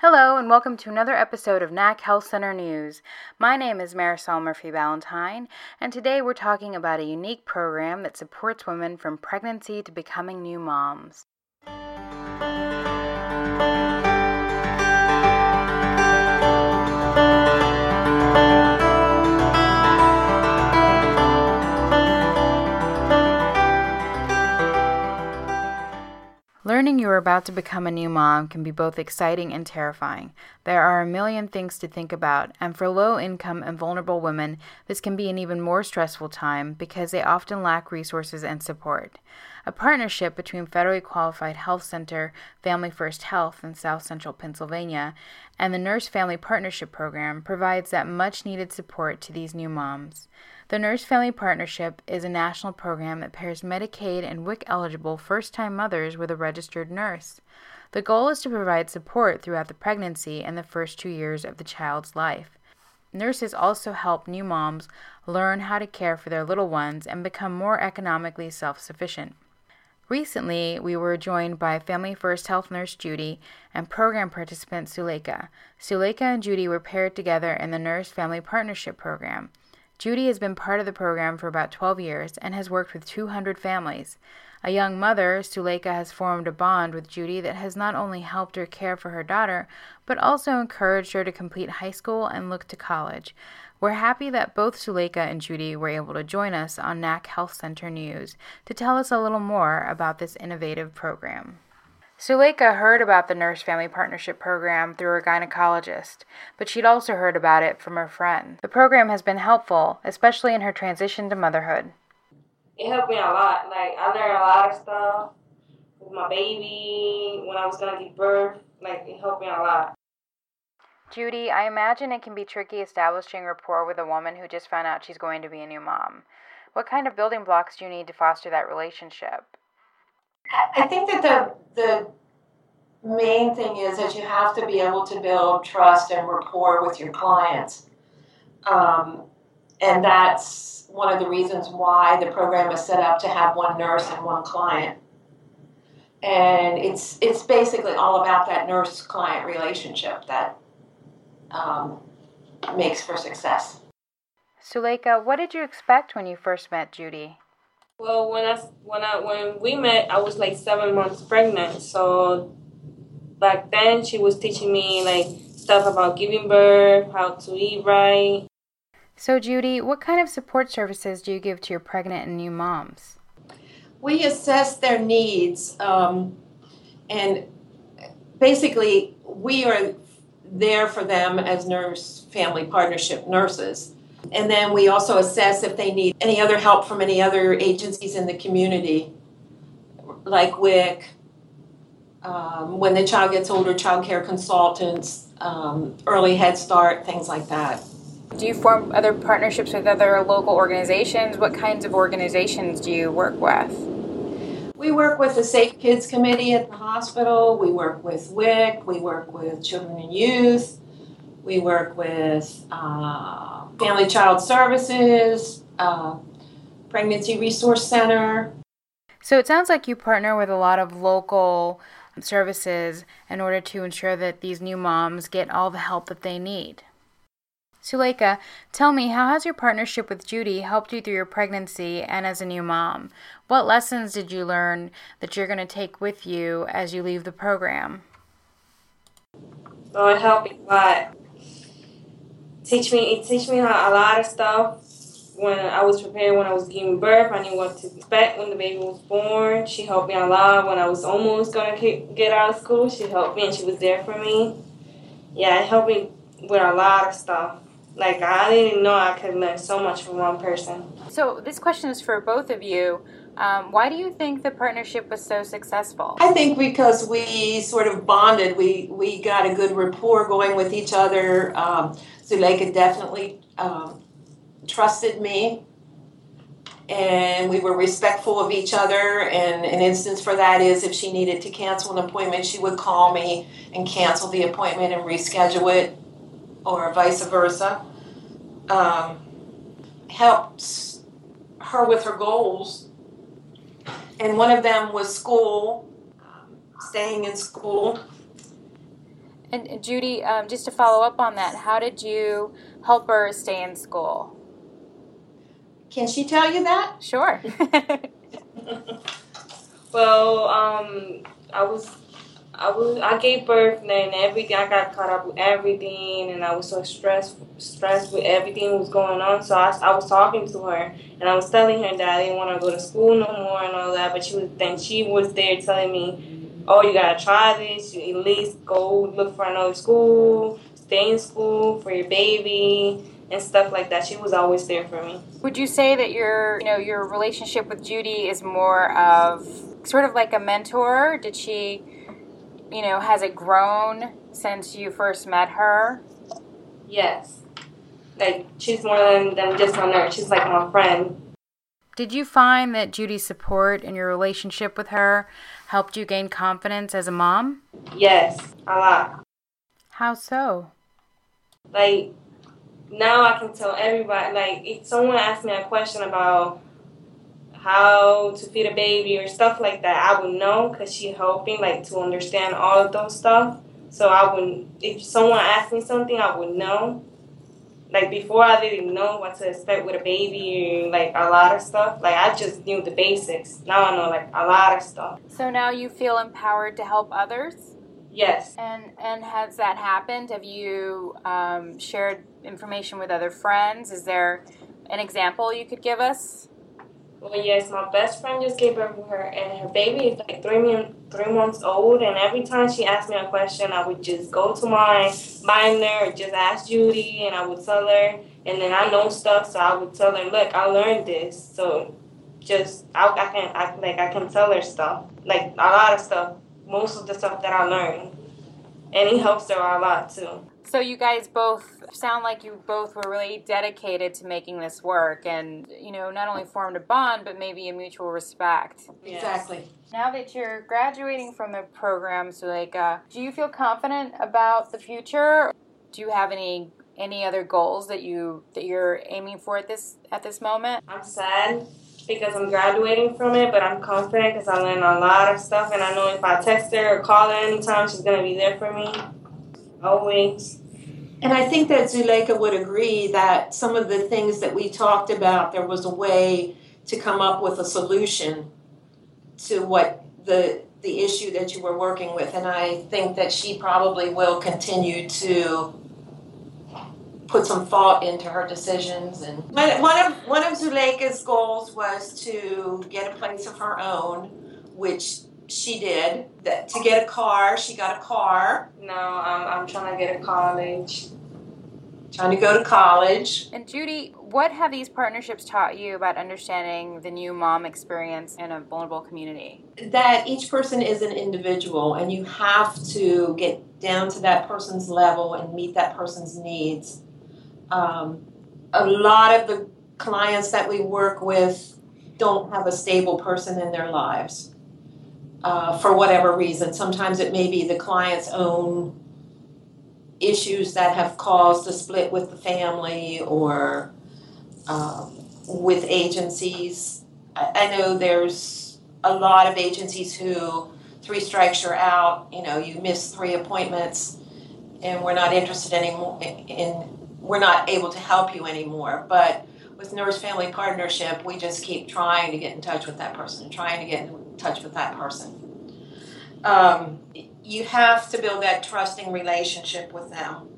Hello, and welcome to another episode of NAC Health Center News. My name is Marisol Murphy Valentine, and today we're talking about a unique program that supports women from pregnancy to becoming new moms. Learning you are about to become a new mom can be both exciting and terrifying. There are a million things to think about, and for low income and vulnerable women, this can be an even more stressful time because they often lack resources and support. A partnership between Federally Qualified Health Center, Family First Health in South Central Pennsylvania, and the Nurse Family Partnership Program provides that much needed support to these new moms. The Nurse Family Partnership is a national program that pairs Medicaid and WIC eligible first time mothers with a registered nurse. The goal is to provide support throughout the pregnancy and the first two years of the child's life. Nurses also help new moms learn how to care for their little ones and become more economically self sufficient. Recently, we were joined by Family First Health Nurse Judy and program participant Suleika. Suleika and Judy were paired together in the Nurse Family Partnership Program. Judy has been part of the program for about 12 years and has worked with 200 families. A young mother, Suleika has formed a bond with Judy that has not only helped her care for her daughter, but also encouraged her to complete high school and look to college. We're happy that both Suleika and Judy were able to join us on NAC Health Center News to tell us a little more about this innovative program. Suleika heard about the Nurse Family Partnership Program through her gynecologist, but she'd also heard about it from her friend. The program has been helpful, especially in her transition to motherhood. It helped me a lot. Like, I learned a lot of stuff with my baby, when I was going to give birth. Like, it helped me a lot. Judy, I imagine it can be tricky establishing rapport with a woman who just found out she's going to be a new mom. What kind of building blocks do you need to foster that relationship? I think that the the main thing is that you have to be able to build trust and rapport with your clients, um, and that's one of the reasons why the program is set up to have one nurse and one client. And it's it's basically all about that nurse client relationship that um, makes for success. Suleika, what did you expect when you first met Judy? Well, when I when I when we met, I was like seven months pregnant. So back then, she was teaching me like stuff about giving birth, how to eat right. So, Judy, what kind of support services do you give to your pregnant and new moms? We assess their needs, um, and basically, we are there for them as nurse family partnership nurses. And then we also assess if they need any other help from any other agencies in the community, like WIC, um, when the child gets older, child care consultants, um, early Head Start, things like that. Do you form other partnerships with other local organizations? What kinds of organizations do you work with? We work with the Safe Kids Committee at the hospital. We work with WIC. We work with Children and Youth. We work with uh, Family Child Services, uh, Pregnancy Resource Center. So it sounds like you partner with a lot of local services in order to ensure that these new moms get all the help that they need. Suleika, tell me, how has your partnership with Judy helped you through your pregnancy and as a new mom? What lessons did you learn that you're going to take with you as you leave the program? So it helped me a lot teach me it teach me how, a lot of stuff when I was prepared when I was giving birth. I knew what to expect when the baby was born. She helped me a lot when I was almost gonna get out of school. She helped me and she was there for me. Yeah, it helped me with a lot of stuff. Like I didn't know I could learn so much from one person. So this question is for both of you. Um, why do you think the partnership was so successful? I think because we sort of bonded. We we got a good rapport going with each other. Um, Zuleika definitely um, trusted me, and we were respectful of each other. And an instance for that is if she needed to cancel an appointment, she would call me and cancel the appointment and reschedule it, or vice versa. Um, helped her with her goals, and one of them was school, staying in school And Judy, um, just to follow up on that, how did you help her stay in school? Can she tell you that? Sure. well, um, I was, I was, I gave birth and then everything. I got caught up with everything, and I was so stressed, stressed with everything was going on. So I, I was talking to her, and I was telling her that I didn't want to go to school no more and all that. But she was then she was there telling me, "Oh, you gotta try this. You at least go look for another school, stay in school for your baby." and stuff like that. She was always there for me. Would you say that your, you know, your relationship with Judy is more of sort of like a mentor? Did she, you know, has it grown since you first met her? Yes. Like she's more than, than just my nurse. She's like my friend. Did you find that Judy's support in your relationship with her helped you gain confidence as a mom? Yes, a lot. How so? Like now I can tell everybody. Like if someone asks me a question about how to feed a baby or stuff like that, I would know because she helping like to understand all of those stuff. So I would, if someone asked me something, I would know. Like before, I didn't know what to expect with a baby, or, like a lot of stuff. Like I just knew the basics. Now I know like a lot of stuff. So now you feel empowered to help others. Yes. And and has that happened? Have you um, shared information with other friends? Is there an example you could give us? Well, yes, my best friend just gave birth to her, and her baby is like three three months old. And every time she asked me a question, I would just go to my binder just ask Judy, and I would tell her. And then I know stuff, so I would tell her, "Look, I learned this." So just I, I can I like I can tell her stuff, like a lot of stuff most of the stuff that I learned. And he helps her a lot too. So you guys both sound like you both were really dedicated to making this work and you know not only formed a bond but maybe a mutual respect. Exactly. Now that you're graduating from the program, so like uh, do you feel confident about the future? Do you have any any other goals that you that you're aiming for at this at this moment? I'm sad because I'm graduating from it, but I'm confident because I learned a lot of stuff, and I know if I text her or call her anytime, she's gonna be there for me, always. And I think that Zuleika would agree that some of the things that we talked about, there was a way to come up with a solution to what the the issue that you were working with, and I think that she probably will continue to put some thought into her decisions. And one of one of Zuleika's goals was to get a place of her own, which she did. That to get a car, she got a car. No, I'm I'm trying to get a college. Trying to go to college. And Judy, what have these partnerships taught you about understanding the new mom experience in a vulnerable community? That each person is an individual, and you have to get down to that person's level and meet that person's needs um, a lot of the clients that we work with don't have a stable person in their lives uh, for whatever reason. Sometimes it may be the client's own issues that have caused a split with the family or um, with agencies. I, I know there's a lot of agencies who three strikes you're out, you know, you miss three appointments and we're not interested anymore in we're not able to help you anymore. But with Nurse Family Partnership, we just keep trying to get in touch with that person and trying to get in touch with that person. Um, you have to build that trusting relationship with them,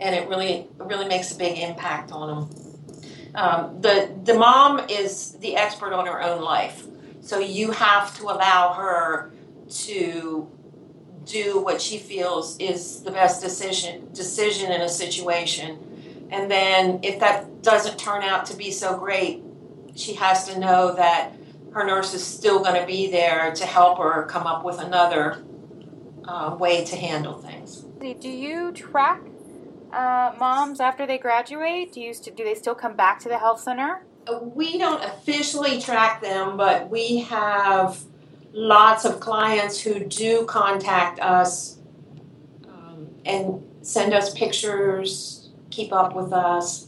and it really really makes a big impact on them. Um, the the mom is the expert on her own life, so you have to allow her to do what she feels is the best decision decision in a situation. And then if that doesn't turn out to be so great, she has to know that her nurse is still going to be there to help her come up with another uh, way to handle things. Do you track uh, moms after they graduate? Do you st- do they still come back to the health center? Uh, we don't officially track them, but we have lots of clients who do contact us um, and send us pictures, keep up with us.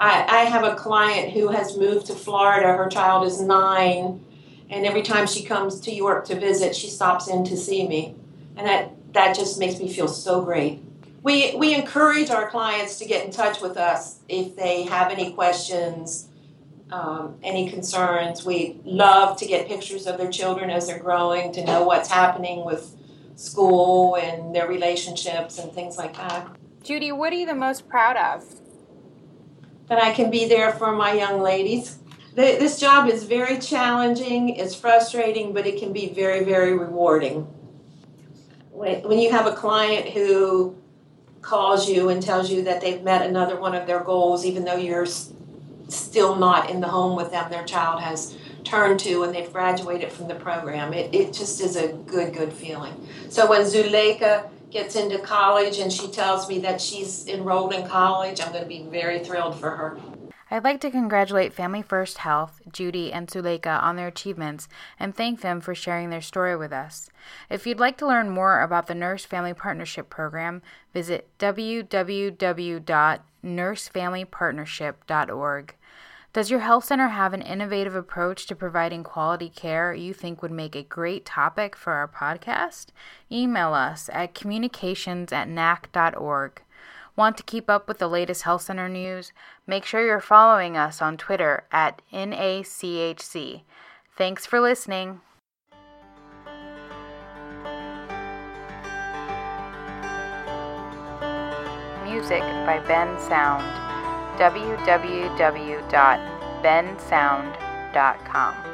I, I have a client who has moved to Florida. Her child is nine, and every time she comes to York to visit, she stops in to see me. And that that just makes me feel so great. We, we encourage our clients to get in touch with us if they have any questions, um, any concerns. We love to get pictures of their children as they're growing, to know what's happening with school and their relationships and things like that. Judy, what are you the most proud of? That I can be there for my young ladies. This job is very challenging, it's frustrating, but it can be very, very rewarding. When you have a client who calls you and tells you that they've met another one of their goals, even though you're still not in the home with them, their child has turned to and they've graduated from the program. It, it just is a good, good feeling. So when Zuleika gets into college and she tells me that she's enrolled in college, I'm going to be very thrilled for her. I'd like to congratulate Family First Health, Judy, and Zuleika on their achievements and thank them for sharing their story with us. If you'd like to learn more about the Nurse Family Partnership Program, visit www.nursefamilypartnership.org. Does your health center have an innovative approach to providing quality care you think would make a great topic for our podcast? Email us at communications at nac.org. Want to keep up with the latest health center news? Make sure you're following us on Twitter at NACHC. Thanks for listening. Music by Bensound www.bensound.com.